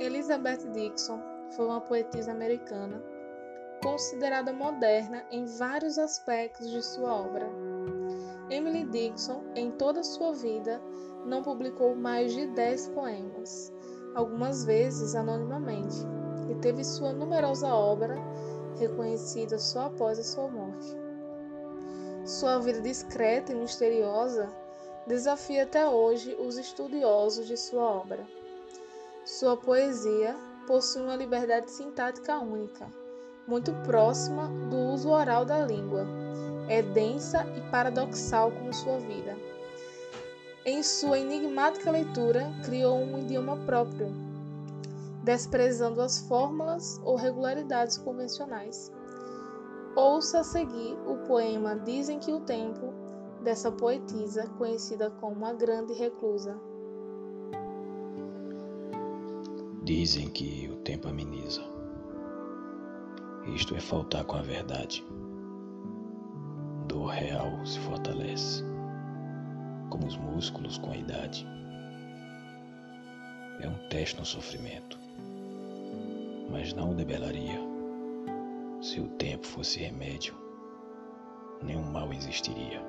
Elizabeth Dixon foi uma poetisa americana considerada moderna em vários aspectos de sua obra. Emily Dixon, em toda sua vida, não publicou mais de dez poemas, algumas vezes anonimamente, e teve sua numerosa obra reconhecida só após a sua morte. Sua vida discreta e misteriosa desafia até hoje os estudiosos de sua obra. Sua poesia possui uma liberdade sintática única, muito próxima do uso oral da língua. É densa e paradoxal como sua vida. Em sua enigmática leitura, criou um idioma próprio, desprezando as fórmulas ou regularidades convencionais. Ouça a seguir o poema Dizem que o Tempo, dessa poetisa conhecida como a Grande Reclusa. Dizem que o tempo ameniza. Isto é faltar com a verdade. Dor real se fortalece, como os músculos com a idade. É um teste no sofrimento, mas não o debelaria se o tempo fosse remédio, nenhum mal existiria.